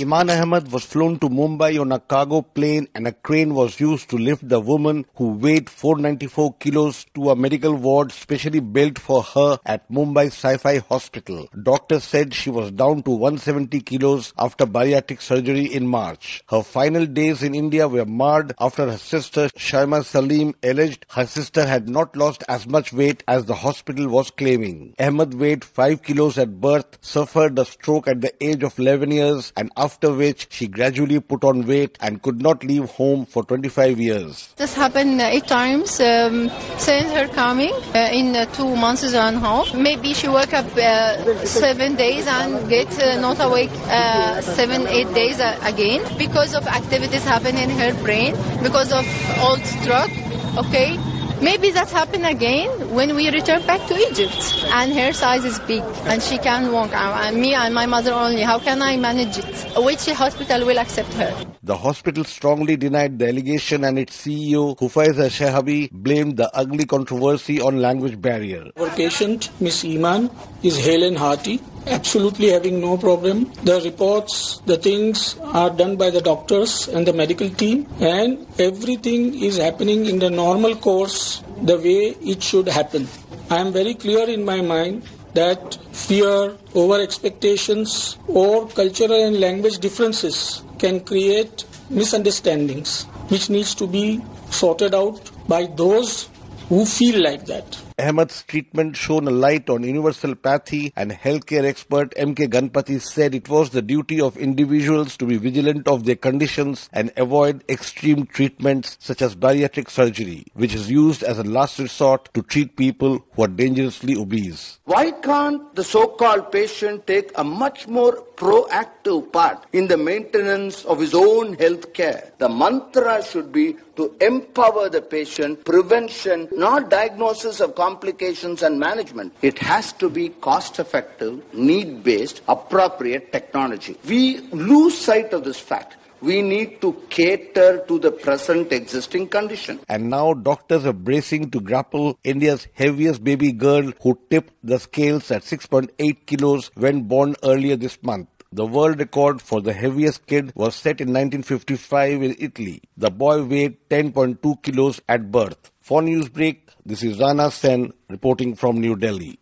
Iman Ahmed was flown to Mumbai on a cargo plane and a crane was used to lift the woman who weighed 494 kilos to a medical ward specially built for her at Mumbai Saifee Hospital. Doctors said she was down to 170 kilos after bariatric surgery in March. Her final days in India were marred after her sister Shaima Salim alleged her sister had not lost as much weight as the hospital was claiming. Ahmed weighed 5 kilos at birth, suffered a stroke at the age of 11 years and after which she gradually put on weight and could not leave home for 25 years. This happened eight times um, since her coming uh, in uh, two months and a half. Maybe she woke up uh, seven days and get uh, not awake uh, seven, eight days uh, again because of activities happening in her brain, because of old stroke. Okay, Maybe that happen again when we return back to Egypt. And her size is big and she can walk. And me and my mother only. How can I manage it? Which hospital will accept her? The hospital strongly denied the allegation and its CEO, Huzaifa Shahabi, blamed the ugly controversy on language barrier. Our patient, Miss Iman, is hale and hearty, absolutely having no problem. The reports, the things are done by the doctors and the medical team, and everything is happening in the normal course the way it should happen. I am very clear in my mind that fear, over expectations, or cultural and language differences can create misunderstandings, which needs to be sorted out by those who feel like that. Ahmed's treatment shone a light on universal pathy and healthcare expert M.K. Ganpati said it was the duty of individuals to be vigilant of their conditions and avoid extreme treatments such as bariatric surgery, which is used as a last resort to treat people who are dangerously obese. Why can't the so-called patient take a much more proactive part in the maintenance of his own health care? The mantra should be to empower the patient, prevention, not diagnosis of complications and management. It has to be cost effective, need based, appropriate technology. We lose sight of this fact. We need to cater to the present existing condition. And now doctors are bracing to grapple India's heaviest baby girl who tipped the scales at 6.8 kilos when born earlier this month. The world record for the heaviest kid was set in 1955 in Italy. The boy weighed 10.2 kilos at birth. For Newsbreak, this is Rana Sen reporting from New Delhi.